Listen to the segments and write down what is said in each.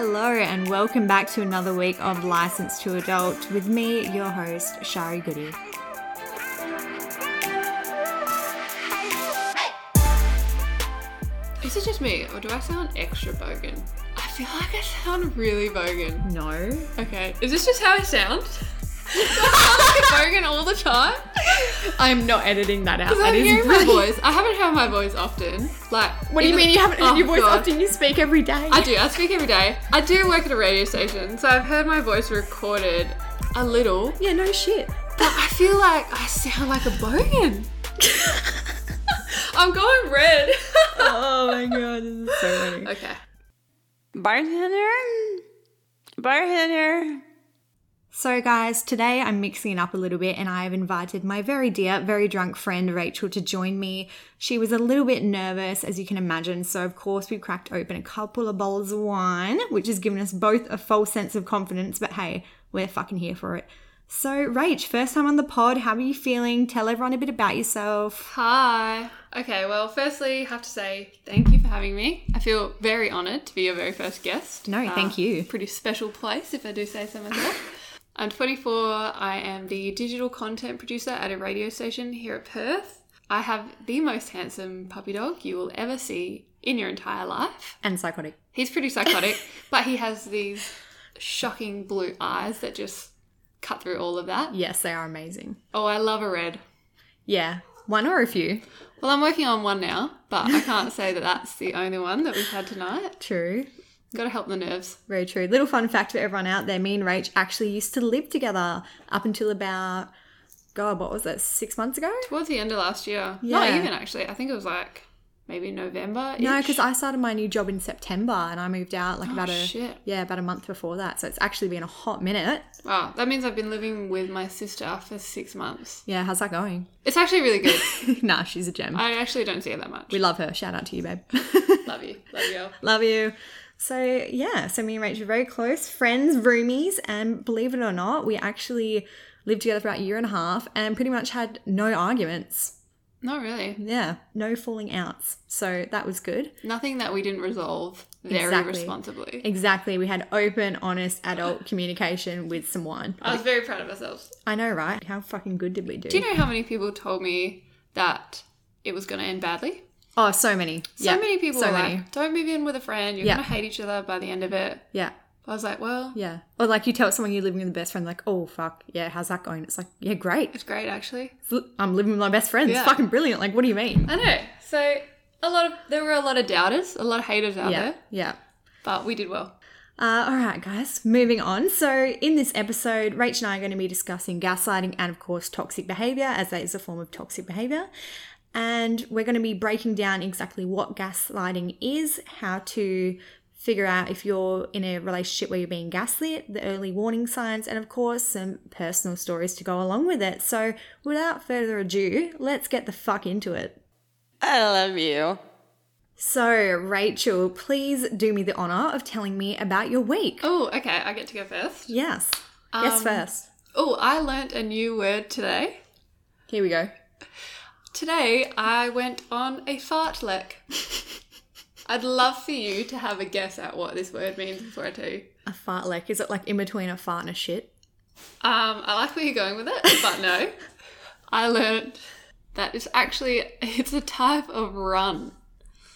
Hello, and welcome back to another week of License to Adult with me, your host, Shari Goody. Is it just me, or do I sound extra bogan? I feel like I sound really bogan. No. Okay, is this just how I sound? I sound like a bogan all the time? I'm not editing that out. Because That I'm is hearing my voice. I haven't heard my voice often. Like, What do you mean you haven't heard Oh, your voice God. often? You speak every day. I do. I speak every day. I do work at a radio station, so I've heard my voice recorded a little. Yeah, no shit. But I feel like I sound like a bogan. I'm going red. oh my god, this is so funny. okay. Bartender? Bartender? So, guys, today I'm mixing it up a little bit and I have invited my very dear, very drunk friend Rachel to join me. She was a little bit nervous, as you can imagine, so of course we cracked open a couple of bottles of wine, which has given us both a false sense of confidence, but hey, we're fucking here for it. So, Rach, first time on the pod, how are you feeling? Tell everyone a bit about yourself. Hi. Okay, well, firstly, have to say thank you for having me. I feel very honoured to be your very first guest. Uh, No, thank you. Pretty special place, if I do say so myself. I'm 24. I am the digital content producer at a radio station here at Perth. I have the most handsome puppy dog you will ever see in your entire life. And psychotic. He's pretty psychotic, but he has these shocking blue eyes that just cut through all of that. Yes, they are amazing. Oh, I love a red. Yeah, one or a few. Well, I'm working on one now, but I can't say that that's the only one that we've had tonight. True. Got to help the nerves. Very true. Little fun fact for everyone out there: me and Rach actually used to live together up until about, God, what was that? Six months ago? Towards the end of last year. Yeah. Not even actually. I think it was like maybe November. No, because I started my new job in September and I moved out like oh, about a Oh, shit. yeah about a month before that. So it's actually been a hot minute. Wow, that means I've been living with my sister for six months. Yeah, how's that going? It's actually really good. nah, she's a gem. I actually don't see her that much. we love her. Shout out to you, babe. love you. Love you. love you. So yeah, so me and Rach are very close friends, roomies, and believe it or not, we actually lived together for about a year and a half and pretty much had no arguments. Not really. Yeah, no falling outs. So that was good. Nothing that we didn't resolve very Exactly. responsibly. Exactly. We had open, honest adult communication with some wine. I was very proud of ourselves. I know, right? How fucking good did we do? Do you know how many people told me that it was going to end badly? Oh, so many. So yeah. many people So many. like, don't move in with a friend. You're Yeah. going to hate each other by the end of it. Yeah. I was like, well, Yeah. Or like you tell someone you're living with a best friend, like, oh, fuck. Yeah, how's that going? It's like, yeah, great. it's great actually. I'm living with my best friend. It's fucking brilliant. Like, what do you mean? I know. So a lot of there were a lot of doubters, a lot of haters out Yeah. there, Yeah. but we did well. Uh, all right, guys, moving on. So, in this episode, Rach and I are going to be discussing gaslighting and, of course, toxic behavior, as that is a form of toxic behavior. And we're going to be breaking down exactly what gaslighting is, how to figure out if you're in a relationship where you're being gaslit, the early warning signs, and, of course, some personal stories to go along with it. So, without further ado, let's get the fuck into it. I love you. So, Rachel, please do me the honor of telling me about your week. Oh, okay. I get to go first. Yes. yes, Um, first. Oh, I learnt a new word today. Here we go. Today I went on a fartlek. I'd love for you to have a guess at what this word means before I tell you. A fartlek. Is it like in between a fart and a shit? Um, I like where you're going with it, but no. I learned that it's actually it's a type of run.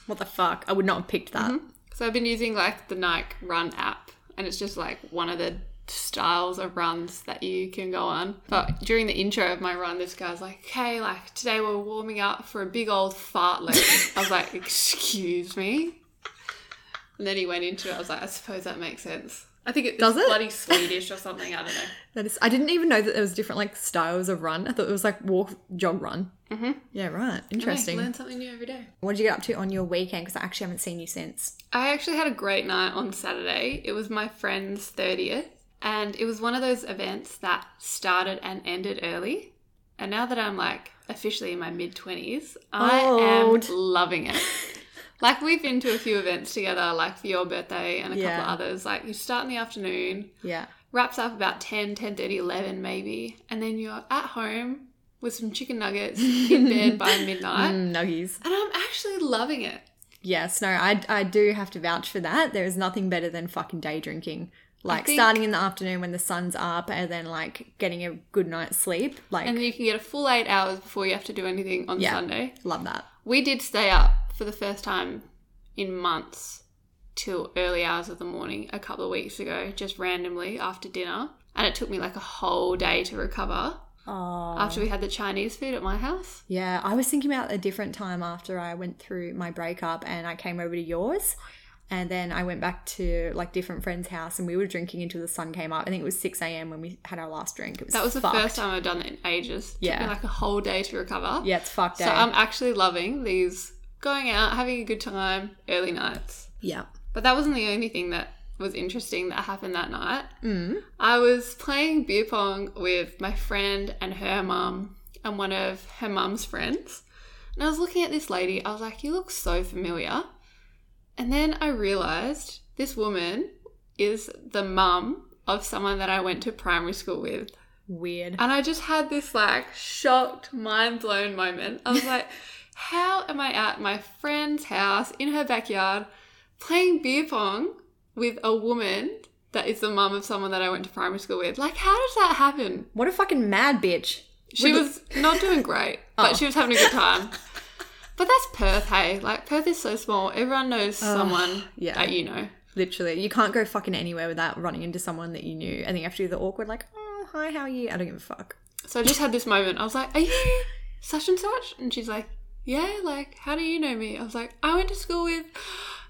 What the fuck? I would not have picked that. So I've been using like the Nike Run app, and it's just like one of the styles of runs that you can go on. But during the intro of my run, this guy's like, "Okay, like today we're warming up for a big old fart lick." I was like, "Excuse me," and then he went into it. I was like, "I suppose that makes sense." I think it's Does it? bloody Swedish or something. I don't know. That is. I didn't even know that there was different like styles of run. I thought it was like walk, jog, run. Mm-hmm. Yeah, right. Interesting. Learn something new every day. What did you get up to on your weekend? Because I actually haven't seen you since. I actually had a great night on Saturday. It was my friend's 30th, and it was one of those events that started and ended early. And now that I'm like officially in my mid 20s, I Old. am loving it. like, we've been to a few events together, like for your birthday and a Yeah. couple of others. Like, you start in the afternoon, Yeah. wraps up about 10, 10 11 maybe, and then you're at home with some chicken nuggets in bed by midnight. Mm, nuggies. And I'm actually loving it. Yes, no, I, I do have to vouch for that. There is nothing better than fucking day drinking. Like think- starting in the afternoon when the sun's up and then like getting a good night's sleep. Like, And then you can get a full eight hours before you have to do anything on Yeah. Sunday. love that. We did stay up for the first time in months till early hours of the morning a couple of weeks ago, just randomly after dinner. And it took me like a whole day to recover Oh. after we had the Chinese food at my house. Yeah, I was thinking about a different time after I went through my breakup and I came over to yours. And then I went back to like different friends' house and we were drinking until the sun came up. I think it was 6 a.m. when we had our last drink. It was That was the first time I've done it in ages. It Yeah. took me like a whole day to recover. Yeah, it's fucked So eh? I'm actually loving these going out, having a good time, early nights. yeah. But that wasn't the only thing that was interesting that happened that night. Mm. I was playing beer pong with my friend and her mum and one of her mum's friends. And I was looking at this lady. I was like, you look so familiar. And then I realized this woman is the mum of someone that I went to primary school with. Weird. And I just had this like shocked, mind blown moment. I was like, how am I at my friend's house in her backyard playing beer pong with a woman that is the mum of someone that I went to primary school with? Like, how does that happen? What a fucking mad bitch. She was not doing great, but Oh. she was having a good time. But that's Perth, hey. Like, Perth is so small. Everyone knows someone yeah. that you know. Literally, you can't go fucking anywhere without running into someone that you knew, and then you have to do the awkward, like, oh, hi, how are you? I don't give a fuck. So I just had this moment. I was like, Are you such and such? And she's like, Yeah, like, how do you know me? I was like, I went to school with.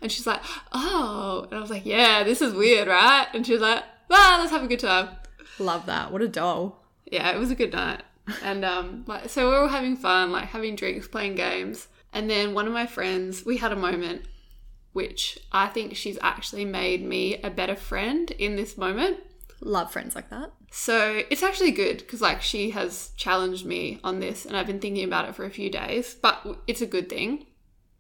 And she's like, Oh. And I was like, Yeah, this is weird, right? And she was like, Well, let's have a good time. Love that. What a doll. Yeah, it was a good night. And um, like, so we are all having fun, like having drinks, playing games. And then one of my friends, we had a moment which I think she's actually made me a better friend in this moment. Love friends like that. So it's actually good because like she has challenged me on this and I've been thinking about it for a few days, but it's a good thing.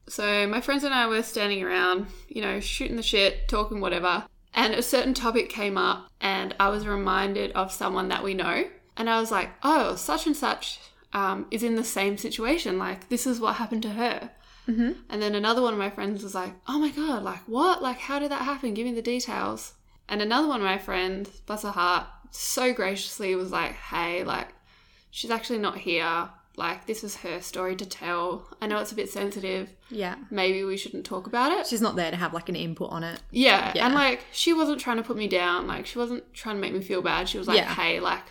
So my friends and I were standing around, you know, shooting the shit, talking whatever, and a certain topic came up and I was reminded of someone that we know. And I was like, oh, such and such um, is in the same situation. Like, this is what happened to her. And then another one of my friends was like, oh my God, like, what? Like, how did that happen? Give me the details. And another one of my friends, bless her heart, so graciously was like, hey, like, she's actually not here. Like, this is her story to tell. I know it's a bit sensitive. Yeah. Maybe we shouldn't talk about it. She's not there to have like an input on it. Yeah, Yeah. and like she wasn't trying to put me down. Like she wasn't trying to make me feel bad. She was like, Yeah. "Hey, like,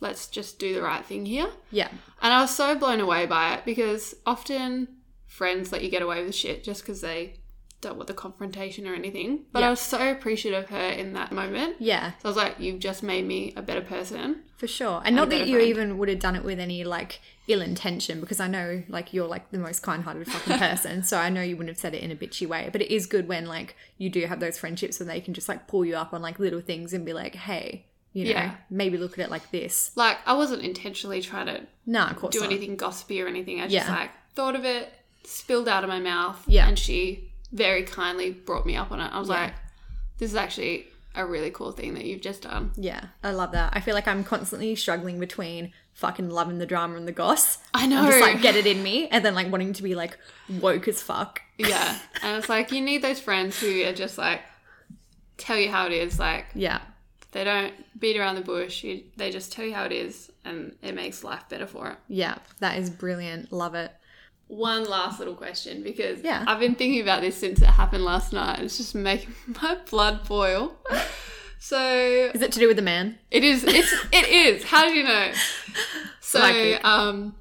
let's just do the right thing here." Yeah. And I was so blown away by it because often friends let you get away with shit just because they don't want the confrontation or anything. But I was so appreciative of her in that moment. Yeah, So I was like, "You've just made me a better person." for sure. And not that you friend. even would have done it with any like ill intention, because I know like you're like the most kind hearted fucking person. so I know you wouldn't have said it in a bitchy way. But it is good when like you do have those friendships and they can just like pull you up on like little things and be like, hey, you know, Yeah. maybe look at it like this. Like I wasn't intentionally trying to Nah, of course do not. anything gossipy or anything. I just Yeah. like thought of it, spilled out of my mouth, Yeah. and she very kindly brought me up on it. I was Yeah. like, "This is actually a really cool thing that you've just done." Yeah, I love that. I feel like I'm constantly struggling between fucking loving the drama and the goss. I know. I'm just like get it in me, and then like wanting to be like woke as fuck. yeah, and it's like you need those friends who are just like tell you how it is. Like Yeah, they don't beat around the bush. You, they just tell you how it is, and it makes life better for it. yeah, that is brilliant. Love it. One last little question because Yeah. I've been thinking about this since it happened last night. It's just making my blood boil. So Is it to do with the man? It is. It's. It is. How do you know? So, Psychic. um,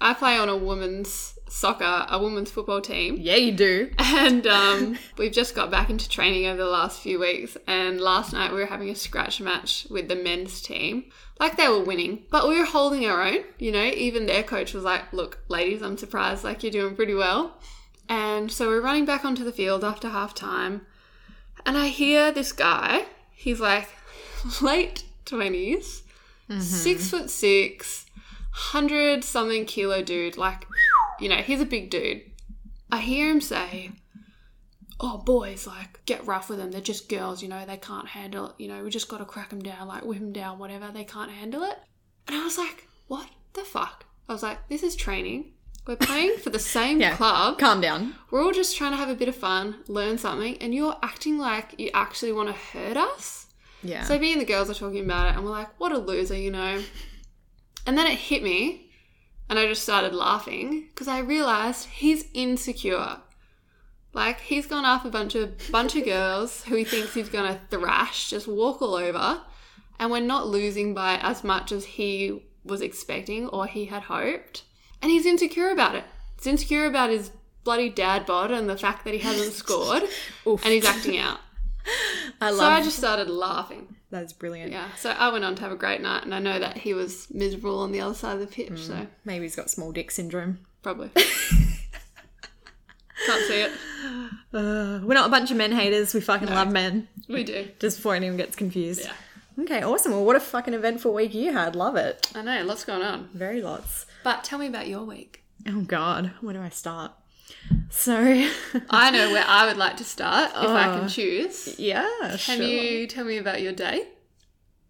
I play on a women's soccer, a women's football team, Yeah, you do. and um, we've just got back into training over the last few weeks. And last night we were having a scratch match with the men's team. Like they were winning, but we were holding our own. You know, even their coach was like, "Look, ladies, I'm surprised. Like you're doing pretty well." And so we're running back onto the field after half time, and I hear this guy. He's like late 20s, six foot six, hundred something kilo dude. Like, you know, he's a big dude. I hear him say, Oh, boys, like, get rough with them. They're just girls, you know, they can't handle it. You know, we just got to crack them down, like, whip them down, whatever. They can't handle it. And I was like, What the fuck? I was like, This is training. We're playing for the same Yeah. club. Calm down. We're all just trying to have a bit of fun, learn something, and you're acting like you actually want to hurt us. Yeah. So me and the girls are talking about it, and we're like, "What a loser," you know. And then it hit me, and I just started laughing because I realized he's insecure. Like he's gone up a bunch of bunch of girls who he thinks he's gonna thrash, just walk all over, and we're not losing by as much as he was expecting or he had hoped. And he's insecure about it. He's insecure about his bloody dad bod and the fact that he hasn't scored, and he's acting out. I So I just started laughing. That's brilliant. Yeah. So I went on to have a great night, and I know that he was miserable on the other side of the pitch. Mm. So Maybe he's got small dick syndrome. probably can't see it. Uh, we're not a bunch of men haters. We fucking love men. We do. Just before anyone gets confused. Yeah. Okay, awesome. Well, what a fucking eventful week you had. Love it. I know. Lots going on. Very lots. But tell me about your week. Oh God, where do I start? So, I know where I would like to start if I Oh. can choose. yeah, Can sure. you tell me about your day?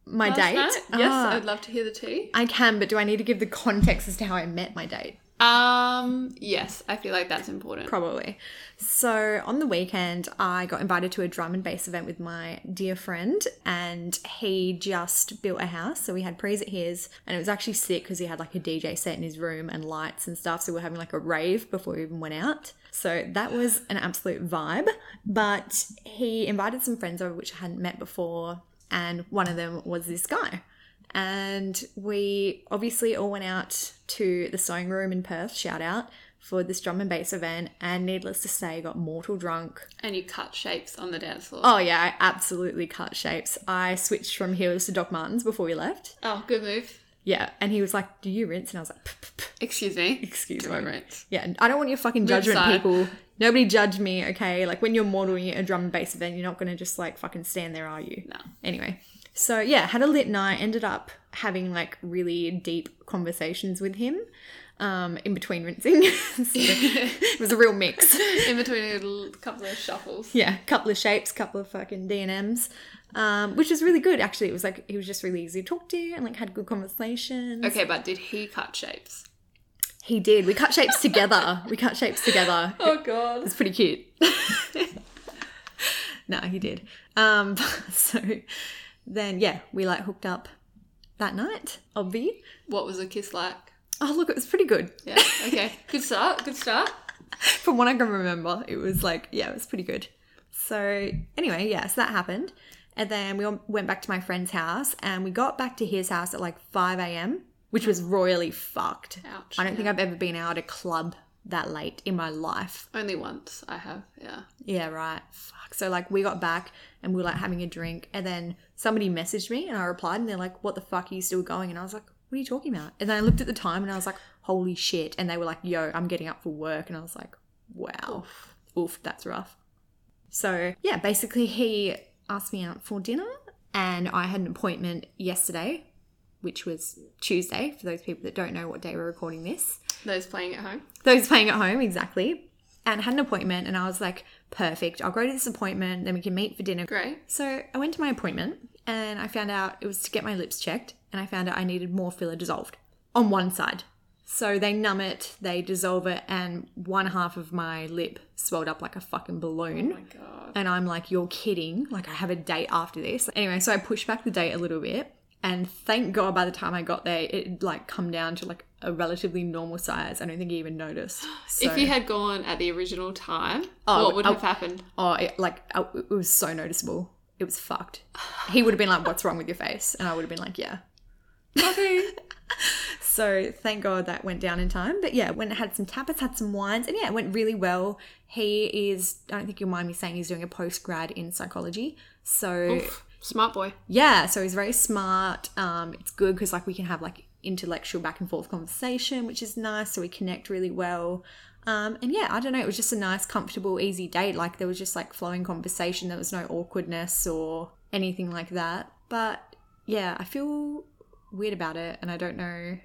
my last date? night? Yes, Ah, I'd love to hear the tea. I can, but do I need to give the context as to how I met my date? Um, yes, I feel like that's important. Probably. So on the weekend, I got invited to a drum and bass event with my dear friend, and he just built a house. So we had pre's at his, and it was actually sick because he had like a DJ set in his room and lights and stuff. So we are having like a rave before we even went out. So that was an absolute vibe. But he invited some friends over, which I hadn't met before, and one of them was this guy. And we obviously all went out to the sewing room in Perth, shout out, for this drum and bass event. And needless to say, got mortal drunk. And you cut shapes on the dance floor. Oh, yeah, I absolutely cut shapes. I switched from heels to Doc Martens before we left. Oh, good move. Yeah. And he was like, Do you rinse? And I was like, "P- p- p- Excuse me. Excuse Do I me. rinse? Yeah, I don't want your fucking judgment, people. Nobody judge me, okay? Like when you're modeling at a drum and bass event, you're not gonna just like fucking stand there, are you? No. Anyway, so yeah, had a lit night. Ended up having like really deep conversations with him, um, in between rinsing. So it was a real mix. In between a couple of shuffles. Yeah, couple of shapes, couple of fucking D and M's, um, which was really good. Actually, it was like he was just really easy to talk to and like had good conversations. Okay, but did he cut shapes? He did. We cut shapes together. We cut shapes together. Oh god. It's pretty cute. no, he did. Um, so then, yeah, we like hooked up that night, obvi. What was a kiss like? Oh, look, it was pretty good. Yeah. Okay. Good start. Good start. From what I can remember, it was like, yeah, it was pretty good. So, anyway, yeah, so that happened. And then we all went back to my friend's house and we got back to his house at like 5 a.m., which was royally fucked. Ouch. I don't think I've ever been out at a club that late in my life. Only once I have. Yeah. Yeah, right. Fuck. So like we got back and we were like having a drink and then somebody messaged me and I replied and they're like, What the fuck are you still going? And I was like, What are you talking about? And then I looked at the time and I was like, Holy shit. And they were like, Yo, I'm getting up for work. And I was like, Wow. Oof, that's rough. So yeah, basically he asked me out for dinner and I had an appointment yesterday, which was Tuesday, for those people that don't know what day we're recording this Those playing at home. those playing at home exactly and had an appointment and i was like perfect i'll go to this appointment then we can meet for dinner Great. so i went to my appointment and i found out it was to get my lips checked and i found out i needed more filler dissolved on one side so they numb it they dissolve it and one half of my lip swelled up like a fucking balloon Oh my god. and I'm like, you're kidding. Like, I have a date after this. Anyway, so I pushed back the date a little bit. And thank God by the time I got there, it like come down to like a relatively normal size. I don't think he even noticed. So, If you had gone at the original time, Oh, what would I- have happened? oh, it, like, oh, it was so noticeable. It was fucked. He would have been like, what's wrong with your face? And I would have been like, yeah. Okay. So thank God that went down in time. But yeah, when it had some tapas, had some wines, and yeah, it went really well. He is, I don't think you'll mind me saying, he's doing a post grad in psychology. So Smart boy. yeah, so he's very smart. Um, it's good because like we can have like intellectual back and forth conversation, which is nice. So we connect really well. Um, and yeah, I don't know. It was just a nice, comfortable, easy date. Like there was just like flowing conversation. There was no awkwardness or anything like that. But yeah, I feel weird about it, and I don't know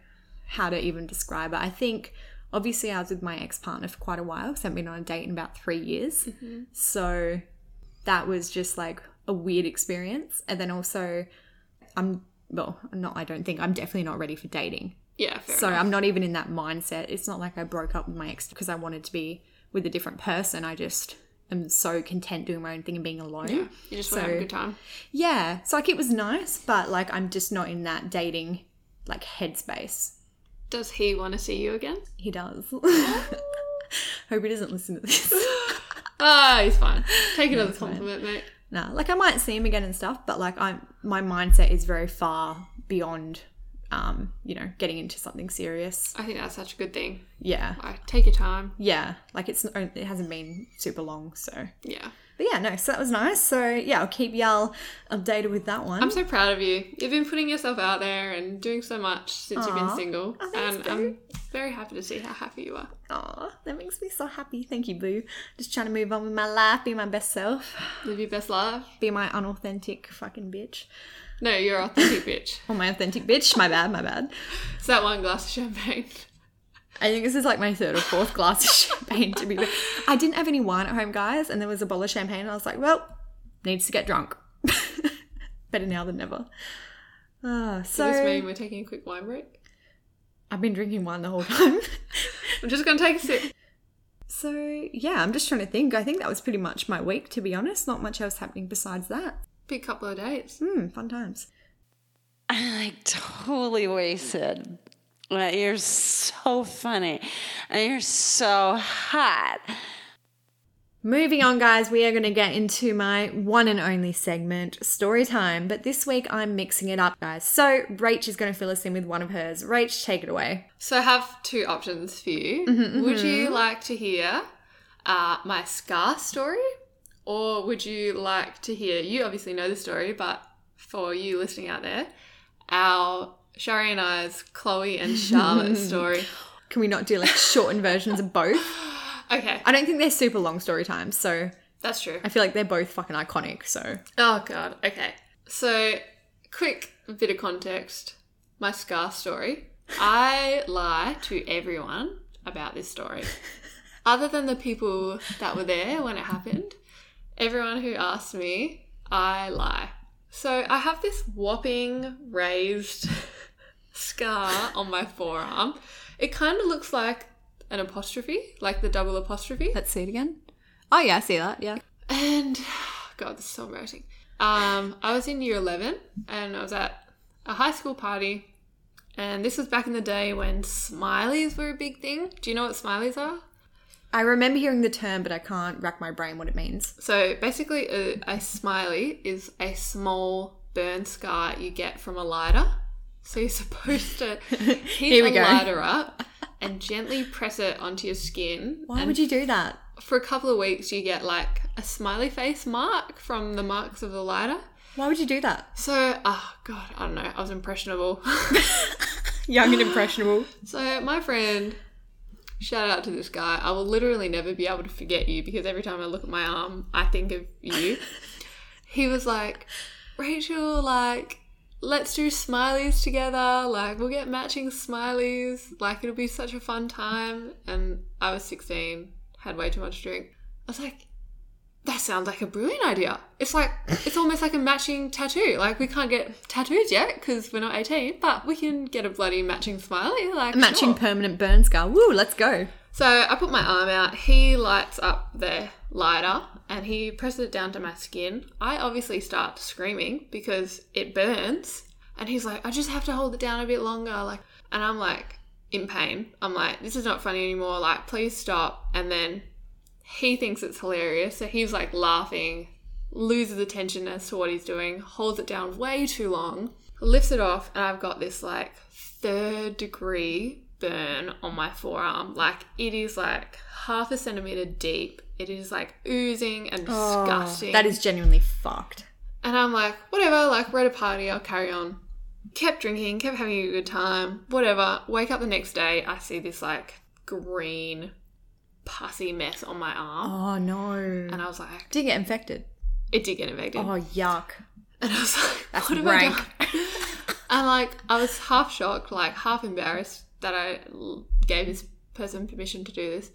how to even describe it. I think obviously I was with my ex partner for quite a while. So I've been on a date in about three years. So that was just like a weird experience. And then also, I'm well, I'm not. I don't think I'm definitely not ready for dating. Yeah, fair so enough. I'm not even in that mindset. It's not like I broke up with my ex because I wanted to be with a different person. I just am so content doing my own thing and being alone. Yeah. You just want to have a good time. Yeah. So like it was nice, but like I'm just not in that dating like headspace. Does he want to see you again? He does. Hope he doesn't listen to this. Ah, he's fine. Take it as a it's fine. compliment, mate. nah, like I might see him again and stuff, but like I'm my mindset is very far beyond um, you know, getting into something serious. I think that's such a good thing. Yeah. Like, take your time. Yeah. Like it's it hasn't been super long, so Yeah. But yeah, no, so that was nice. So yeah, I'll keep y'all updated with that one. I'm so proud of you. You've been putting yourself out there and doing so much since you've been single. Oh, thanks, and boo. I'm very happy to see how happy you are. Aw, that makes me so happy. Thank you, Boo. Just trying to move on with my life, be my best self, Live your best life. be my unauthentic fucking bitch. No, you're authentic bitch. oh, my authentic bitch. My bad, my bad. It's that one glass of champagne. I think this is like my third or fourth glass of champagne to be. fair. I didn't have any wine at home, guys, and there was a bottle of champagne. And I was like, well, needs to get drunk. Better now than never. Ah, Does so this mean we're taking a quick wine break? I've been drinking wine the whole time. I'm just gonna take a sip. so yeah, I'm just trying to think. I think that was pretty much my week, to be honest. Not much else happening besides that. Big couple of days. Hmm, fun times. I'm like totally wasted. Like, You're so funny. And you're so hot. Moving on, guys, we are going to get into my one and only segment, story time. But this week I'm mixing it up, guys. So Rach is going to fill us in with one of hers. Rach, take it away. So I have two options for you. Would you like to hear uh, my scar story? Or would you like to hear, you obviously know the story, but for you listening out there, our Shari and I's Chloe and Charlotte story. Can we not do like shortened versions of both? Okay, I don't think they're super long story times, so that's true. I feel like they're both fucking iconic. So Oh god. Okay. So, quick bit of context. My scar story. I lie to everyone about this story. Other than the people that were there when it happened, everyone who asked me, I lie. So, I have this whopping raised scar on my forearm. It kind of looks like an apostrophe, like the double apostrophe. let's see it again. Oh yeah, I see that. Yeah. And God, this is so embarrassing. Um, I was in year eleven, and I was at a high school party, and this was back in the day when smileys were a big thing. Do you know what smileys are? I remember hearing the term, but I can't rack my brain what it means. So basically, a, a smiley is a small burn scar you get from a lighter. So you're supposed to heat a go. lighter up and gently press it onto your skin. Why would you do that? For a couple of weeks, you get like a smiley face mark from the marks of the lighter. Why would you do that? So, oh god, I don't know. I was impressionable. Young and impressionable. so my friend, shout out to this guy. I will literally never be able to forget you because every time I look at my arm, I think of you. he was like, Rachel, like, let's do smileys together. Like, we'll get matching smileys. Like, it'll be such a fun time. And I was 16, had way too much to drink. I was like, that sounds like a brilliant idea. It's like, it's almost like a matching tattoo. Like, we can't get tattoos yet because we're not 18, but we can get a bloody matching smiley. Like, A matching sure. permanent burn scar. Woo, let's go. So I put my arm out. He lights up the lighter and he presses it down to my skin. I obviously start screaming because it burns. And he's like, I just have to hold it down a bit longer. Like, and I'm like in pain. I'm like, this is not funny anymore. Like, please stop. And then he thinks it's hilarious. So he's like laughing, loses attention as to what he's doing, holds it down way too long, lifts it off, and I've got this like third degree burn on my forearm. Like it is like half a centimeter deep. It is like oozing and oh, disgusting. Oh, that is genuinely fucked. And I'm like, whatever, like, we're at a party, I'll carry on. Kept drinking, kept having a good time, whatever. Wake up the next day, I see this, like, green, pussy mess on my arm. Oh no. And I was like, Did it get infected? it did get infected. Oh yuck. And I was like, That's what have. I done? and, like, I was half shocked, like, half embarrassed that I gave this person permission to do this.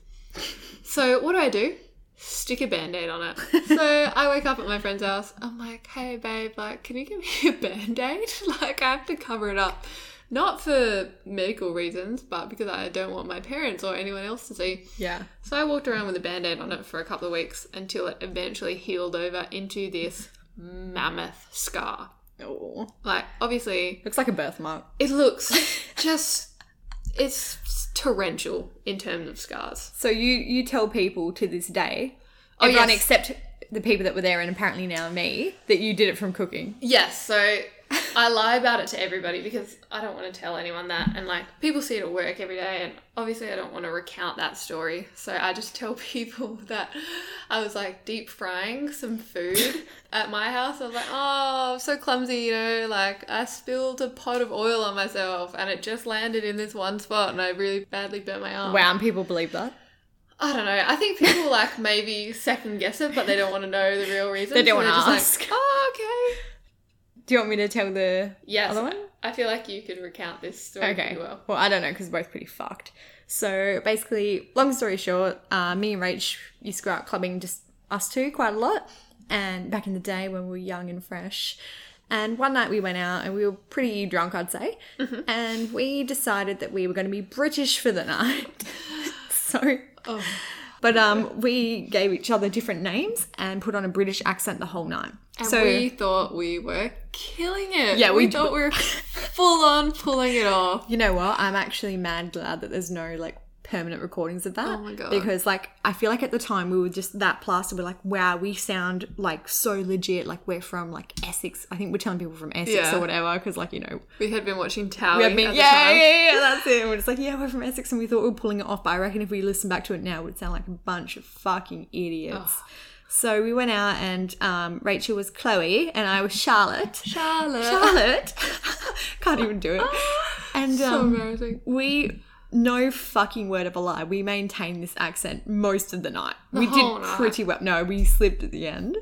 So, what do I do? Stick a band aid on it. So I wake up at my friend's house. I'm like, hey, babe, like, can you give me a band aid? Like, I have to cover it up. not for medical reasons, but because I don't want my parents or anyone else to see. Yeah. So I walked around with a band aid on it for a couple of weeks until it eventually healed over into this mammoth scar. Oh. Like, obviously, Looks like a birthmark. it looks just. It's torrential in terms of scars. So you you tell people to this day, Oh, everyone yes. except the people that were there and apparently now me, that you did it from cooking. Yes, so I lie about it to everybody because I don't want to tell anyone that. And like people see it at work every day, and obviously I don't want to recount that story. So I just tell people that I was like deep frying some food at my house. I was like, oh, I'm so clumsy, you know, like I spilled a pot of oil on myself and it just landed in this one spot and I really badly burnt my arm. Wow, and people believe that. I don't know. I think people like maybe second guess it, but they don't want to know the real reason. They don't so wanna ask. just Like, oh, okay. Do you want me to tell the Yes, other one? I feel like you could recount this story Okay. pretty well. Well, I don't know because we're both pretty fucked. So basically, long story short, uh, me and Rach used to go out clubbing, just us two, quite a lot. And back in the day when we were young and fresh. And one night we went out and we were pretty drunk, I'd say. And we decided that we were going to be British for the night. so, Oh. But um, we gave each other different names and put on a British accent the whole night. And so we thought we were killing it. Yeah, we, we- thought we were full on pulling it off. You know what? I'm actually mad glad that there's no like permanent recordings of that. Oh my God. Because like I feel like at the time we were just that plastered. We're like, wow, we sound like so legit. Like we're from like Essex. I think we're telling people from Essex Yeah. or whatever. Because like you know We had been watching Towie we had been at yeah, yeah yeah that's it. And we're just like yeah we're from Essex and we thought we were pulling it off. But I reckon if we listen back to it now, it would sound like a bunch of fucking idiots. So we went out and um, Rachel was Chloe and I was Charlotte. Charlotte. Charlotte. Can't even do it. And So um, embarrassing. we no fucking word of a lie. We maintained this accent most of the night. we whole did night? pretty well. No, we slipped at the end.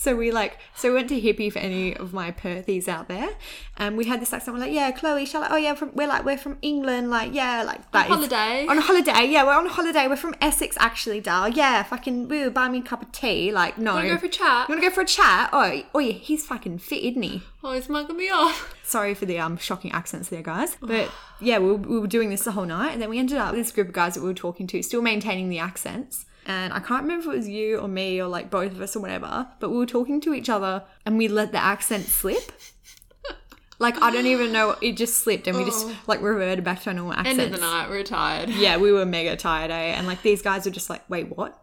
So we like, so we went to Hip-E for any of my Perthies out there, and we had this accent. We're like, yeah, Chloe, Charlotte. Oh yeah, from, we're like, we're from England. Like, yeah, like that is- holiday. on a holiday. Yeah, we're on holiday. We're from Essex, actually, Dal. Yeah, fucking, woo, buy me a cup of tea. Like, no, You Wanna go for a chat? You want to go for a chat? Oh, oh yeah, he's fucking fit, isn't he? Oh, he's mugging me off. Sorry for the um shocking accents there, guys. But yeah, we were, we were doing this the whole night, and then we ended up with this group of guys that we were talking to, still maintaining the accents. And I can't remember if it was you or me or like both of us or whatever, but we were talking to each other and we let the accent slip. like I don't even know, it just slipped, and we just like reverted back to our normal accents. Oh. End of the night, we're tired. Yeah, we were mega tired, eh? And like these guys were just like, wait, what?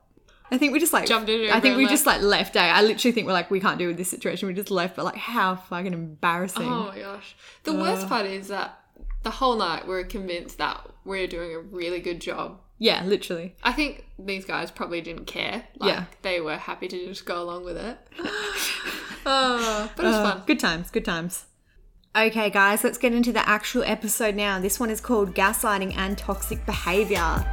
I think we just like Jumped into I think we and just like left, eh? I literally think we're like, we can't deal with this situation. We just left, but like how fucking embarrassing. Oh my gosh. The worst part is that the whole night we're convinced that we're doing a really good job. Yeah, literally. I think these guys probably didn't care. Like, Yeah. They were happy to just go along with it. oh, but it was ah, fun. Good times, good times. Okay, guys, let's get into the actual episode now. This one is called Gaslighting and Toxic Behavior.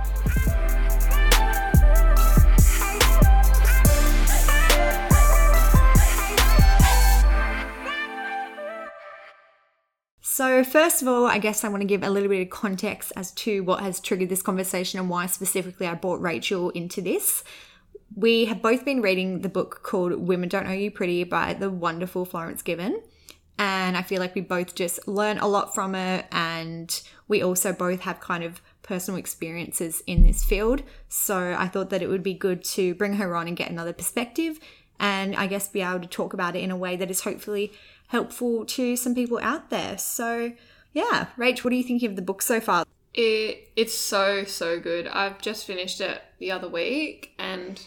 So, first of all, I guess I want to give a little bit of context as to what has triggered this conversation and why specifically I brought Rachel into this. We have both been reading the book called Women Don't Owe You Pretty by the wonderful Florence Given. And I feel like we both just learn a lot from it. And we also both have kind of personal experiences in this field. So I thought that it would be good to bring her on and get another perspective. And I guess be able to talk about it in a way that is hopefully helpful to some people out there. So, yeah, Rach, what are you thinking of the book so far? It it's so so good. I've just finished it the other week and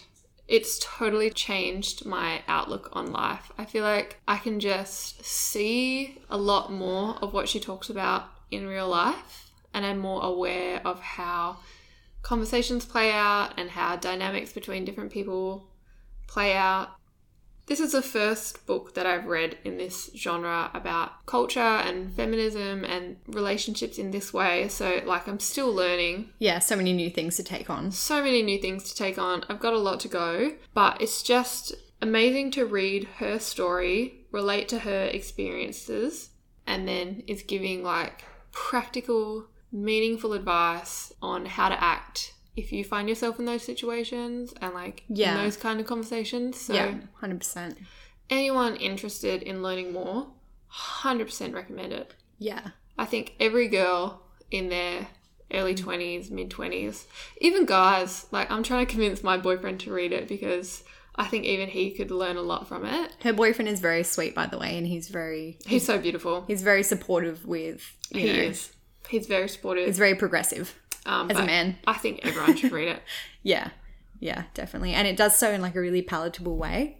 it's totally changed my outlook on life. I feel like I can just see a lot more of what she talks about in real life and I'm more aware of how conversations play out and how dynamics between different people play out. This is the first book that I've read in this genre about culture and feminism and relationships in this way. So, like, I'm still learning Yeah, so many new things to take on. so many new things to take on. I've got a lot to go, but it's just amazing to read her story, relate to her experiences, and then it's giving like practical, meaningful advice on how to act if you find yourself in those situations and like Yeah. in those kind of conversations. So yeah, 100%. anyone interested in learning more, 100% recommend it. Yeah. I think every girl in their early 20s, mid 20s, even guys, like I'm trying to convince my boyfriend to read it because I think even he could learn a lot from it. Her boyfriend is very sweet, by the way, and he's very He's so beautiful. he's very supportive with you He know, is. He's very supportive. He's very progressive um, as a man. I think everyone should read it. Yeah, yeah, definitely, and it does so in like a really palatable way.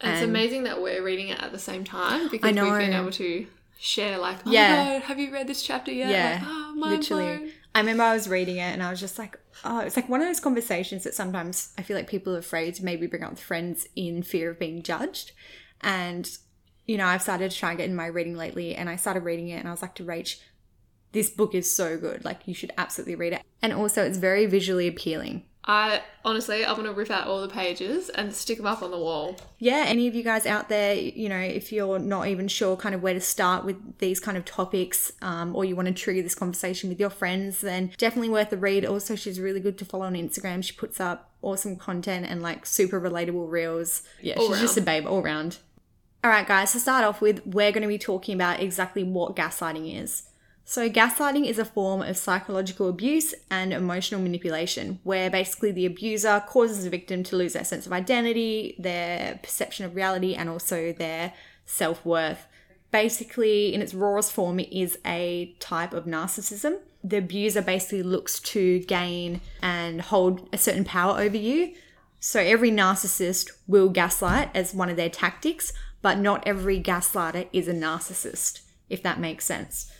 And it's amazing that we're reading it at the same time because we've been able to share like, oh Yeah. my god, have you read this chapter yet? Yeah, Like, oh, literally. blown. I remember I was reading it and I was just like, oh, it's like one of those conversations that sometimes I feel like people are afraid to maybe bring up with friends in fear of being judged. And, you know, I've started to try and get in my reading lately and I started reading it and I was like to Rach, this book is so good. Like, you should absolutely read it. And also, it's very visually appealing. I honestly, I'm gonna rip out all the pages and stick them up on the wall. yeah, any of you guys out there, you know, if you're not even sure kind of where to start with these kind of topics, um, or you want to trigger this conversation with your friends, then definitely worth a read. Also, she's really good to follow on Instagram. She puts up awesome content and like super relatable reels. Yeah, All she's just a babe all round. All right, guys, to start off with, we're going to be talking about exactly what gaslighting is. So, gaslighting is a form of psychological abuse and emotional manipulation, where basically the abuser causes the victim to lose their sense of identity, their perception of reality, and also their self worth. Basically, in its rawest form, it is a type of narcissism. The abuser basically looks to gain and hold a certain power over you. So, every narcissist will gaslight as one of their tactics, but not every gaslighter is a narcissist, if that makes sense.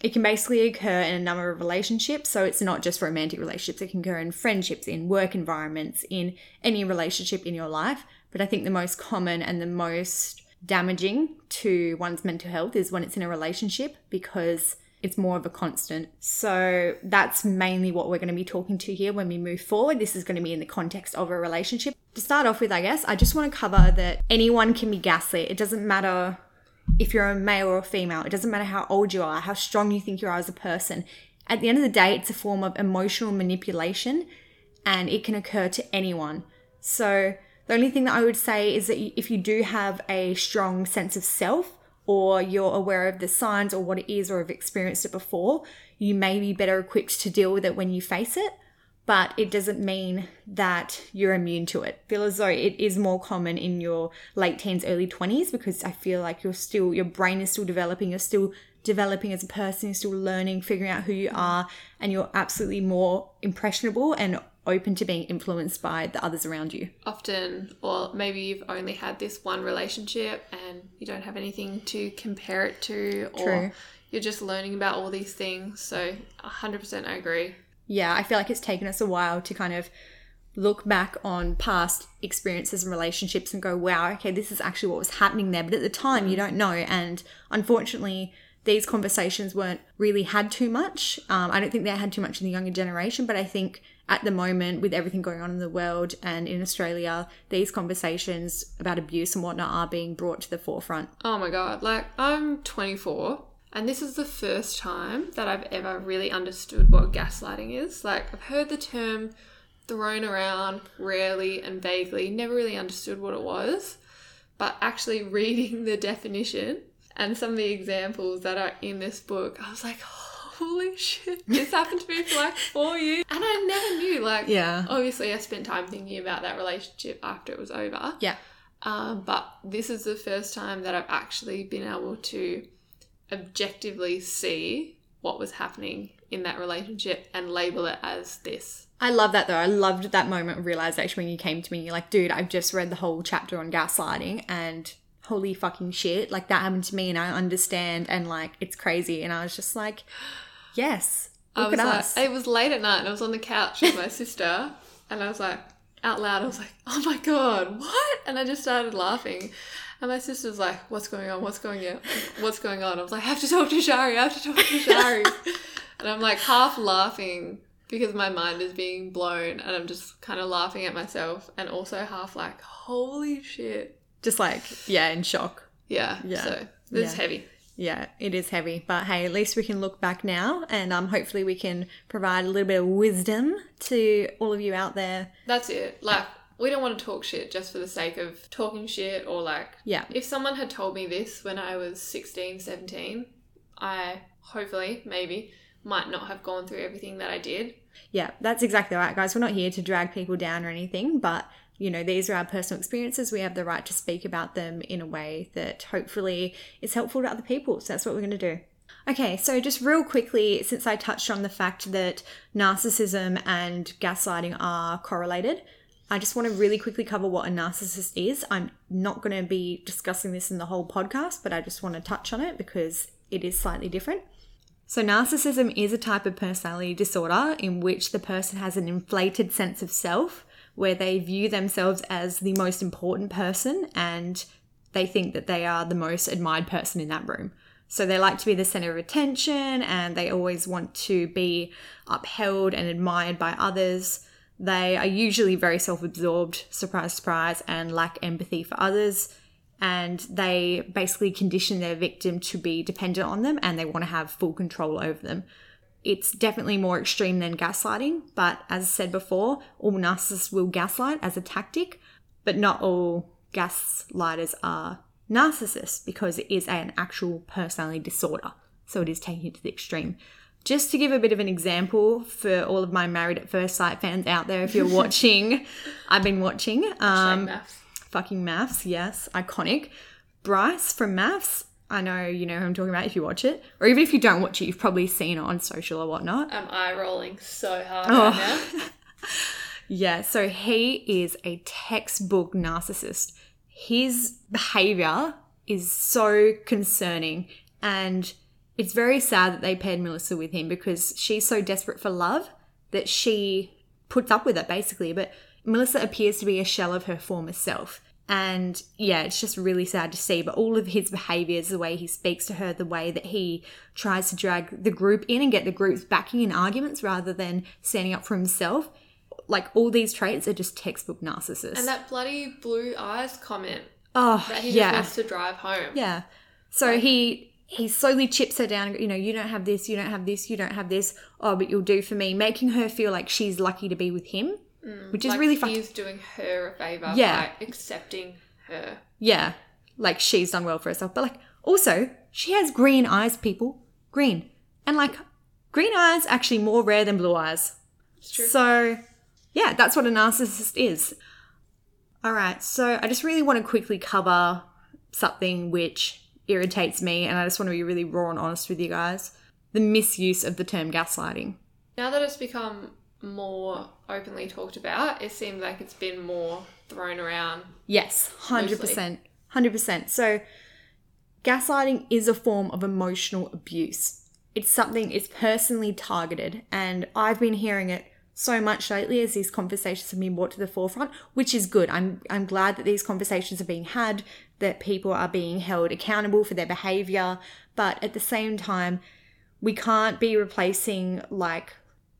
It can basically occur in a number of relationships, so it's not just romantic relationships, it can occur in friendships, in work environments, in any relationship in your life. But I think the most common and the most damaging to one's mental health is when it's in a relationship because it's more of a constant. So that's mainly what we're going to be talking to here when we move forward. This is going to be in the context of a relationship. To start off with, I guess, I just want to cover that anyone can be gaslit. It doesn't matter if you're a male or a female. It doesn't matter how old you are, how strong you think you are as a person. At the end of the day, it's a form of emotional manipulation and it can occur to anyone. So, the only thing that I would say is that if you do have a strong sense of self or you're aware of the signs or what it is or have experienced it before, you may be better equipped to deal with it when you face it but it doesn't mean that you're immune to it. I feel as though it is more common in your late teens, early 20s because I feel like you're still, your brain is still developing, you're still developing as a person, you're still learning, figuring out who you are, and you're absolutely more impressionable and open to being influenced by the others around you. Often, or maybe you've only had this one relationship and you don't have anything to compare it to, or True. you're just learning about all these things. So, 100% I agree. Yeah, I feel like it's taken us a while to kind of look back on past experiences and relationships and go, wow, okay, this is actually what was happening there. But at the time, you don't know. And unfortunately, these conversations weren't really had too much. Um, I don't think they had too much in the younger generation, but I think at the moment, with everything going on in the world and in Australia, these conversations about abuse and whatnot are being brought to the forefront. Oh my god, like I'm 24 and this is the first time that I've ever really understood what gaslighting is. Like I've heard the term thrown around rarely and vaguely, never really understood what it was, but actually reading the definition and some of the examples that are in this book, I was like, holy shit, this happened to me for like 4 years and I never knew like Yeah. obviously I spent time thinking about that relationship after it was over. Yeah. Um, but this is the first time that I've actually been able to objectively see what was happening in that relationship and label it as this. I love that though. I loved that moment of realization when you came to me. You're like, dude, I've just read the whole chapter on gaslighting and holy fucking shit. Like that happened to me and I understand and like it's crazy. And I was just like, yes, I look was at like, us. it was late at night and I was on the couch with my sister and I was like, out loud, I was like, oh my god, what? And I just started laughing. And my sister's like, what's going on? What's going on? What's going on? I was like, I have to talk to Shari. I have to talk to Shari. and I'm like half laughing because my mind is being blown and I'm just kind of laughing at myself and also half like, holy shit. just like, yeah, in shock. Yeah. Yeah. So this is Yeah. heavy. Yeah, it is heavy. But hey, at least we can look back now and um, hopefully we can provide a little bit of wisdom to all of you out there. That's it. Like, we don't want to talk shit just for the sake of talking shit or like Yeah. if someone had told me this when I was 16, 17, I hopefully, maybe, might not have gone through everything that I did. Yeah, that's exactly right, guys. We're not here to drag people down or anything, but you know, these are our personal experiences. We have the right to speak about them in a way that hopefully is helpful to other people. So that's what we're going to do. Okay, so just real quickly, since I touched on the fact that narcissism and gaslighting are correlated, I just want to really quickly cover what a narcissist is. I'm not going to be discussing this in the whole podcast, but I just want to touch on it because it is slightly different. So, narcissism is a type of personality disorder in which the person has an inflated sense of self where they view themselves as the most important person and they think that they are the most admired person in that room. So they like to be the center of attention and they always want to be upheld and admired by others. They are usually very self absorbed, surprise, surprise, and lack empathy for others. And they basically condition their victim to be dependent on them and they want to have full control over them it's definitely more extreme than gaslighting, but as I said before, all narcissists will gaslight as a tactic, but not all gaslighters are narcissists because it is an actual personality disorder. So it is taken to the extreme. Just to give a bit of an example for all of my Married at First Sight fans out there, if you're watching, I've been watching. Um, MAFS. fucking MAFS, yes, iconic. Bryce from MAFS, I know you know who I'm talking about if you watch it, or even if you don't watch it, you've probably seen it on social or whatnot. I'm eye rolling so hard Oh. right now. Yeah, so he is a textbook narcissist. His behavior is so concerning, and it's very sad that they paired Melissa with him because she's so desperate for love that she puts up with it basically. But Melissa appears to be a shell of her former self. And yeah, it's just really sad to see. But all of his behaviors, the way he speaks to her, the way that he tries to drag the group in and get the group's backing in arguments rather than standing up for himself, like all these traits are just textbook narcissists. And that bloody blue eyes comment oh, that he yeah. wants to drive home. Yeah. So he he slowly chips her down. You know, you don't have this, you don't have this, you don't have this. Oh, but you'll do for me, making her feel like she's lucky to be with him, mm, which is Like really fucking he's doing her a favor Yeah. by accepting her. yeah. Like she's done well for herself, but like also she has green eyes. People, green, and like green eyes actually more rare than blue eyes. It's true. So, yeah, that's what a narcissist is. All right, so I just really want to quickly cover something which irritates me, and I just want to be really raw and honest with you guys the misuse of the term gaslighting. now that it's become more openly talked about, it seems like it's been more thrown around. Yes, 100%. 100%. So, gaslighting is a form of emotional abuse. It's something, it's personally targeted, and I've been hearing it so much lately as these conversations have been brought to the forefront, which is good. I'm I'm glad that these conversations are being had, that people are being held accountable for their behavior, but at the same time, we can't be replacing like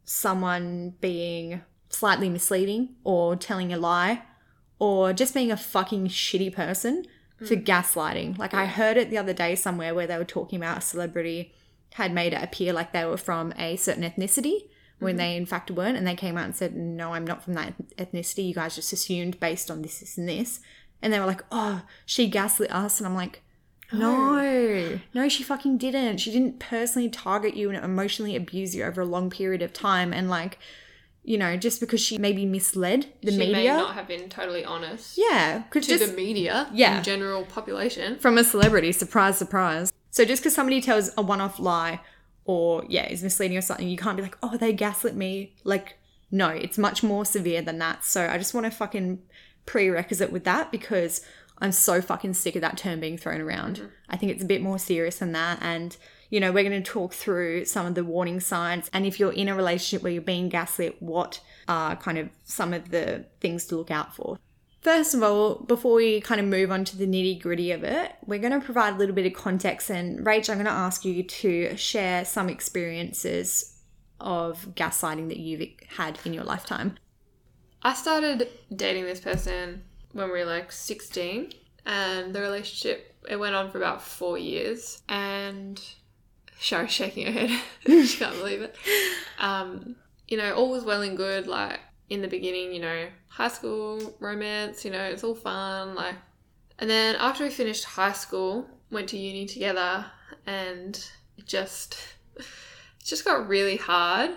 someone being slightly misleading or telling a lie or just being a fucking shitty person for mm. gaslighting. Like I heard it the other day somewhere where they were talking about a celebrity had made it appear like they were from a certain ethnicity when mm-hmm. they in fact weren't and they came out and said no i'm not from that ethnicity you guys just assumed based on this this and this and they were like oh she gaslit us and i'm like no no she fucking didn't she didn't personally target you and emotionally abuse you over a long period of time and like you know just because she maybe misled the she may media not have been totally honest yeah to just the media, Yeah. in general population. from a celebrity. Surprise, surprise. So just because somebody tells a one-off lie or yeah is misleading or something, you can't be like, oh, they gaslit me. Like, no, it's much more severe than that. So I just want to fucking prerequisite with that because I'm so fucking sick of that term being thrown around. Mm-hmm. I think it's a bit more serious than that. And you know, we're going to talk through some of the warning signs. And if you're in a relationship where you're being gaslit, what are kind of some of the things to look out for? First of all, before we kind of move on to the nitty gritty of it, we're going to provide a little bit of context. And Rach, I'm going to ask you to share some experiences of gaslighting that you've had in your lifetime. I started dating this person when we were like 16, and the relationship it went on for about four years. And Shari's shaking her head; she can't believe it. Um, you know, all was well and good. Like in the beginning, you know, high school romance. You know, it's all fun. Like, and then after we finished high school, went to uni together, and it just it just got really hard.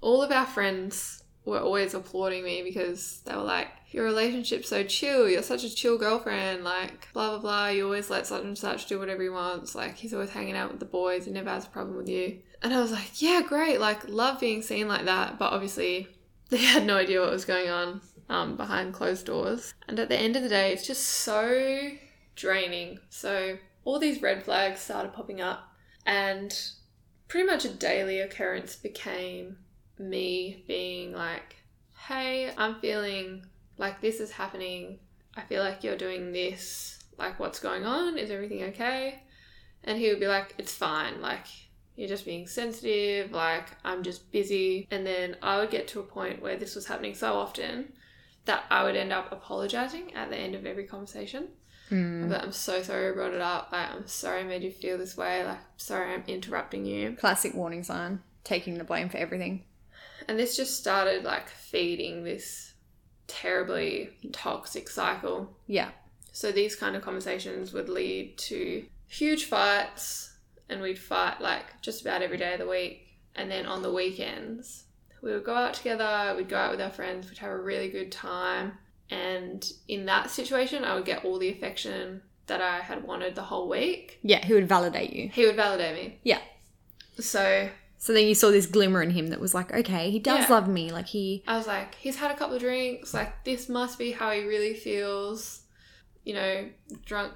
All of our friends were always applauding me because they were like, Your relationship's so chill. You're such a chill girlfriend. Like, blah, blah, blah. You always let such and such do whatever he wants. Like, he's always hanging out with the boys. He never has a problem with you. And I was like, Yeah, great. Like, love being seen like that. But obviously, they had no idea what was going on um, behind closed doors. And at the end of the day, it's just so draining. So, all these red flags started popping up, and pretty much a daily occurrence became me being like, hey, I'm feeling like this is happening. I feel like you're doing this. Like, what's going on? Is everything okay? And he would be like, it's fine. Like, you're just being sensitive. Like, I'm just busy. And then I would get to a point where this was happening so often that I would end up apologizing at the end of every conversation. Mm. But I'm so sorry I brought it up. Like, I'm sorry I made you feel this way. Like, sorry I'm interrupting you. Classic warning sign. Taking the blame for everything. And this just started like feeding this terribly toxic cycle. Yeah. So these kind of conversations would lead to huge fights, and we'd fight like just about every day of the week. And then on the weekends, we would go out together, we'd go out with our friends, we'd have a really good time. And in that situation, I would get all the affection that I had wanted the whole week. Yeah, he would validate you. He would validate me. Yeah. So So then you saw this glimmer in him that was like, okay, he does Yeah. love me. Like he, I was like, he's had a couple of drinks. Like, this must be how he really feels. You know, drunk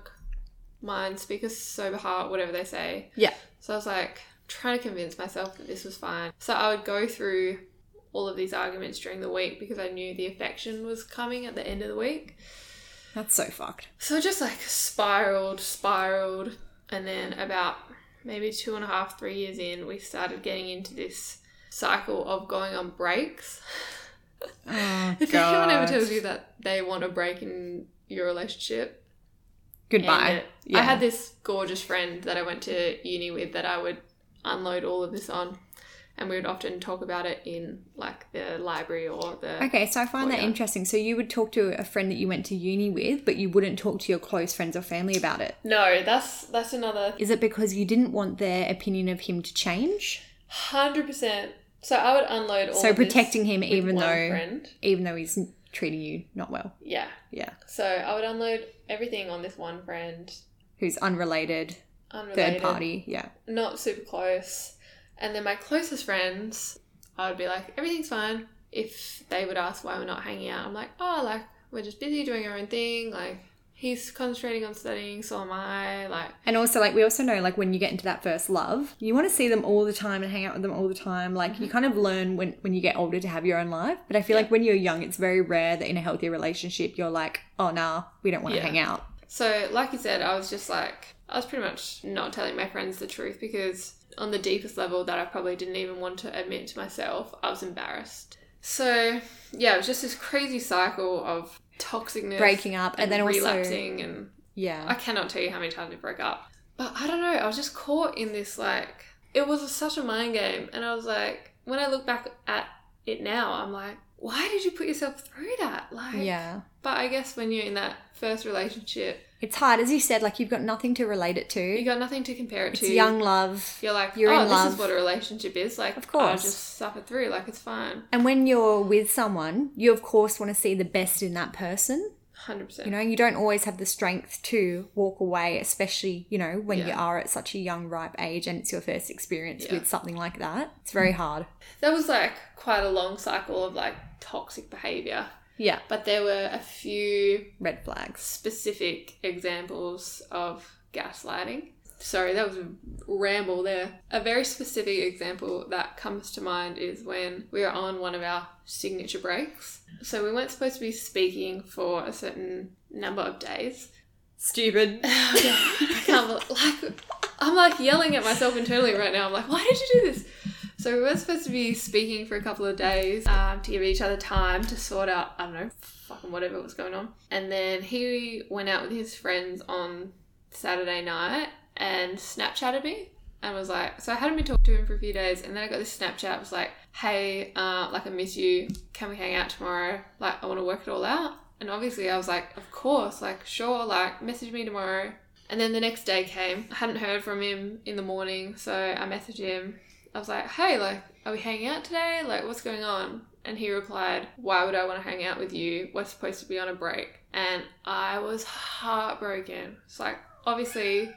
mind speakers sober heart, whatever they say. Yeah. So I was like, trying to convince myself that this was fine. So I would go through all of these arguments during the week because I knew the affection was coming at the end of the week. that's so fucked. So just like spiraled, spiraled, and then about maybe two and a half, three years in, we started getting into this cycle of going on breaks. Oh, If anyone ever tells you that they want a break in your relationship, Goodbye. Yeah. I had this gorgeous friend that I went to uni with that I would unload all of this on, and we would often talk about it in like the library or the. Okay, so I find that interesting. So you would talk to a friend that you went to uni with, but you wouldn't talk to your close friends or family about it. No, that's that's another Is it because you didn't want their opinion of him to change? hundred percent. So I would unload all. So of this protecting him even though friend. even though he's treating you not well. Yeah. Yeah. So I would unload everything on this one friend, Who's unrelated, unrelated, third party. Yeah. not super close. And then my closest friends, I would be like, everything's fine. If they would ask why we're not hanging out, I'm like, oh, like, we're just busy doing our own thing. Like, he's concentrating on studying, so am I. Like, And also, like, we also know, like, when you get into that first love, you want to see them all the time and hang out with them all the time. Like, you mhm. kind of learn when, when you get older to have your own life. But I feel like when you're young, it's very rare that in a healthy relationship, you're like, oh, nah, we don't want to Yeah. hang out. so like you said, I was just like, I was pretty much not telling my friends the truth because on the deepest level that I probably didn't even want to admit to myself, I was embarrassed. So yeah, it was just this crazy cycle of toxicness, Breaking up, and then also- relapsing, and yeah, I cannot tell you how many times we broke up. But I don't know, I was just caught in this like it was such a mind game and I was like when I look back at it now, I'm like, why did you put yourself through that? Like Yeah. But I guess when you're in that first relationship, It's hard. As you said, like, you've got nothing to relate it to. you got nothing to compare it It's to. young love. You're like, You're oh, in this love. is what a relationship is. Like, Of course. just suffer through. Like, it's fine. And when you're with someone, you, of course, want to see the best in that person. 100%. You know, you don't always have the strength to walk away, especially, you know, when you are at such a young, ripe age and it's your first experience Yeah. with something like that. It's very mm. hard. That was like quite a long cycle of like toxic behavior. Yeah. But there were a few Red flags. specific examples of gaslighting. Sorry, that was a ramble there. A very specific example that comes to mind is when we were on one of our signature breaks. So we weren't supposed to be speaking for a certain number of days. Stupid. I can't, like, I'm like yelling at myself internally right now. I'm like, why did you do this? So we were supposed to be speaking for a couple of days um, to give each other time to sort out, I don't know, fucking whatever was going on. And then he went out with his friends on Saturday night and Snapchatted me and was like, so I hadn't been talking to him for a few days, and then I got this Snapchat. Was like, hey, uh, like I miss you. Can we hang out tomorrow? Like I want to work it all out. And obviously I was like, of course, like sure, like message me tomorrow. And then the next day came. I hadn't heard from him in the morning, so I messaged him. I was like, hey, like, are we hanging out today? Like, what's going on? And he replied, why would I want to hang out with you? We're supposed to be on a break. And I was heartbroken. It's like, obviously,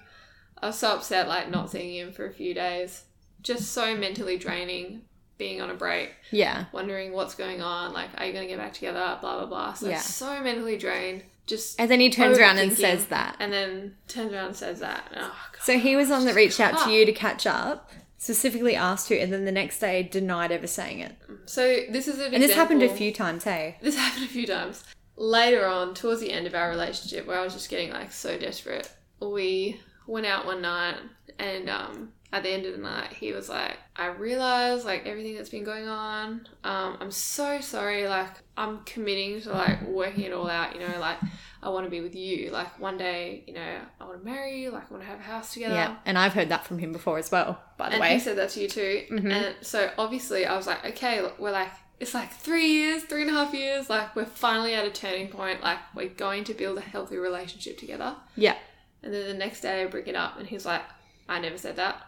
I was so upset, like, not seeing him for a few days. Just so mentally draining being on a break, Yeah. wondering what's going on. Like, are you going to get back together? Blah, blah, blah. So, Yeah. so mentally drained. Just. And then he turns around and says that. And then turns around and says that. Oh, God. So he was on that reached out Ah. to you to catch up, specifically asked to, and then the next day denied ever saying it. So this is an And this happened a few times, hey? This happened a few times. Later on, towards the end of our relationship, where I was just getting like so desperate, we went out one night, and um, at the end of the night, he was like, "I realize like everything that's been going on. Um, I'm so sorry. Like I'm committing to like working it all out. You know, like I want to be with you. Like one day, you know, I want to marry you. Like I want to have a house together." Yeah. And I've heard that from him before as well, by the and way. he said that to you too. Mhm. And so obviously I was like, okay, look, we're like, it's like three years, three and a half years. Like we're finally at a turning point. Like we're going to build a healthy relationship together. yeah. And then the next day I bring it up, and he's like, I never said that.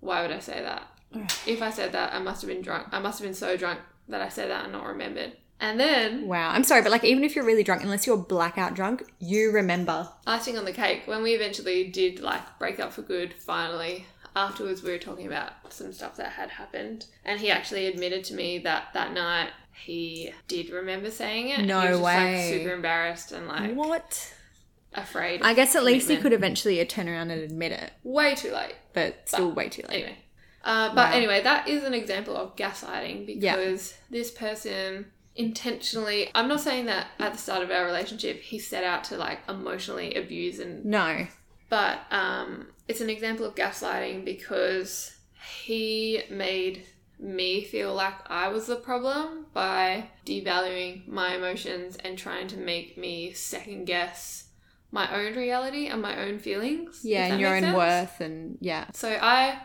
Why would I say that? if I said that, I must have been drunk. I must have been so drunk that I said that and not remembered. And then Wow. I'm sorry, but like even if you're really drunk, unless you're blackout drunk, you remember. icing on the cake, when we eventually did like break up for good, finally, afterwards we were talking about some stuff that had happened. And he actually admitted to me that that night he did remember saying it. No he was just, way. Like, super embarrassed and like What? afraid. I guess at least he commitment. could eventually turn around and admit it, Way too late. but still way too late. Anyway. Uh, but Wow. anyway, that is an example of gaslighting because this person intentionally I'm not saying that at the start of our relationship he set out to like emotionally abuse and No. but um, it's an example of gaslighting because he made me feel like I was the problem by devaluing my emotions and trying to make me second guess my own reality and my own feelings. Yeah, and your own sense. worth and yeah. So I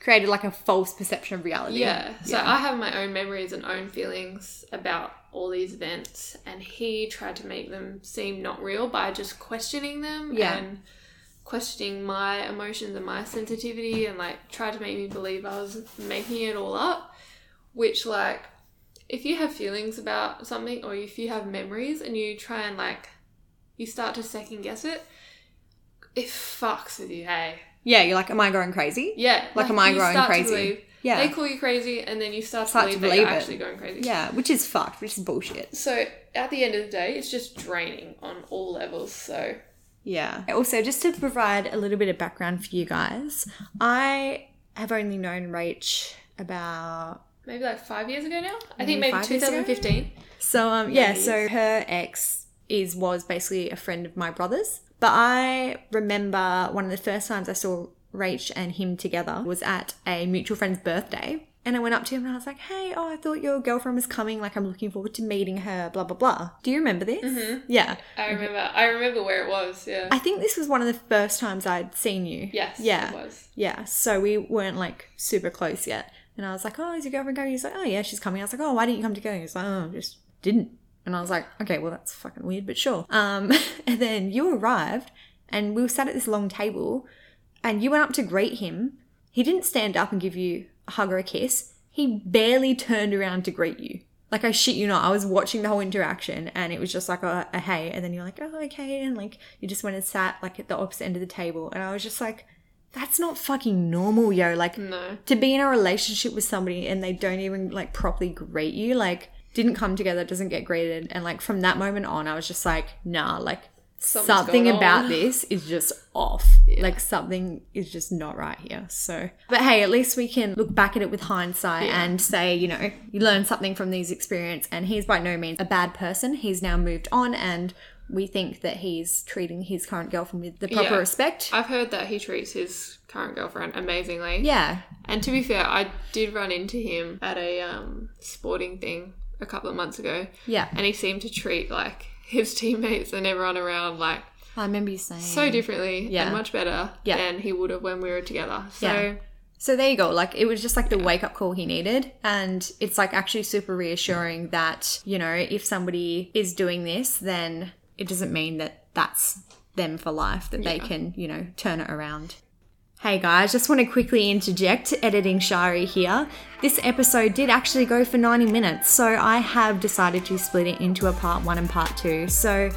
Created like a false perception of reality. yeah, so Yeah. I have my own memories and own feelings about all these events, and he tried to make them seem not real by just questioning them Yeah. and questioning my emotions and my sensitivity, and like tried to make me believe I was making it all up. Which, like, if you have feelings about something or if you have memories and you try and like, you start to second guess it, it fucks with you, hey. Yeah, you're like, am I going crazy? Yeah, Like, am I going crazy? believe- Yeah. They call you crazy, and then you start, Start to to believe, believe that you're it. actually going crazy. Yeah, which is fucked, which is bullshit. So at the end of the day, it's just draining on all levels. So Yeah. Also, just to provide a little bit of background for you guys, I have only known Rach about maybe like five years ago now. I think Maybe maybe five years ago? 2015. So um yeah, it so her ex is was basically a friend of my brother's. But I remember one of the first times I saw Rach and him together was at a mutual friend's birthday. And I went up to him and I was like, hey, oh, I thought your girlfriend was coming. Like, I'm looking forward to meeting her, blah, blah, blah. Do you remember this? Mm-hmm. Yeah. I remember. I remember where it was. Yeah. I think this was one of the first times I'd seen you. yes. Yeah. It was. Yeah, so we weren't like super close yet. And I was like, oh, is your girlfriend coming? He's like, oh, yeah, she's coming. I was like, oh, why didn't you come together? He's like, oh, just didn't. And I was like, okay, well, that's fucking weird, but sure. Um, and then you arrived and we were sat at this long table and you went up to greet him. He didn't stand up and give you a hug or a kiss. He barely turned around to greet you. Like, I shit you not, I was watching the whole interaction and it was just like a, a hey. And then you're like, oh, okay. And like, you just went and sat like at the opposite end of the table. And I was just like, that's not fucking normal, yo. Like, No. to be in a relationship with somebody and they don't even like properly greet you, like, didn't come together, doesn't get greeted. And like, from that moment on, I was just like, nah, like, Something's something about on. this is just off. Like, something is just not right here. So, but hey, at least we can look back at it with hindsight Yeah. and say, you know, you learn something from these experience. And he's by no means a bad person. He's now moved on and we think that he's treating his current girlfriend with the proper Yeah. respect. I've heard that he treats his current girlfriend amazingly. yeah. And to be fair, I did run into him at a um, sporting thing a couple of months ago, Yeah. and he seemed to treat like his teammates and everyone around like I remember you saying. so differently Yeah. and much better Yeah. than he would have when we were together. So Yeah. So there you go. Like it was just like the wake up call he needed. And it's like actually super reassuring that, you know, if somebody is doing this, then it doesn't mean that that's them for life that they can, you know, turn it around. Hey guys, just want to quickly interject, editing Shari here. This episode did actually go for 90 minutes, so I have decided to split it into a part one and part two. So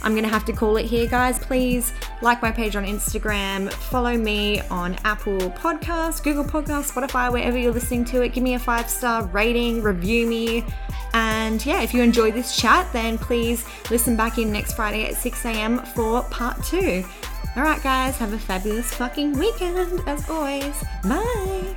I'm gonna have to call it here, guys. Please like my page on Instagram, follow me on Apple Podcasts, Google Podcasts, Spotify, wherever you're listening to it. Give me a five star rating, review me. And yeah, if you enjoyed this chat, then please listen back in next Friday at 6 a.m. for part two. All right, guys, have a fabulous fucking weekend as always. Bye.